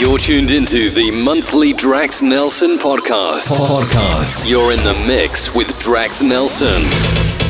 You're tuned into the monthly Drax Nelson podcast. Podcast. You're in the mix with Drax Nelson.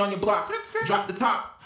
On your block. Drop the top.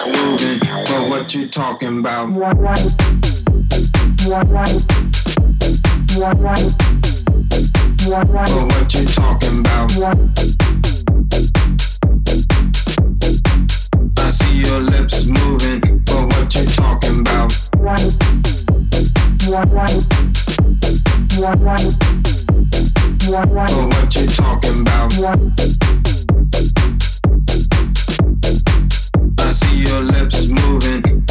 Moving, for what you talking about. For what you talking about. I see your lips moving for what you talking about. For what you talking about. your lips moving.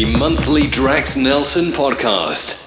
The monthly Drax Nelson podcast.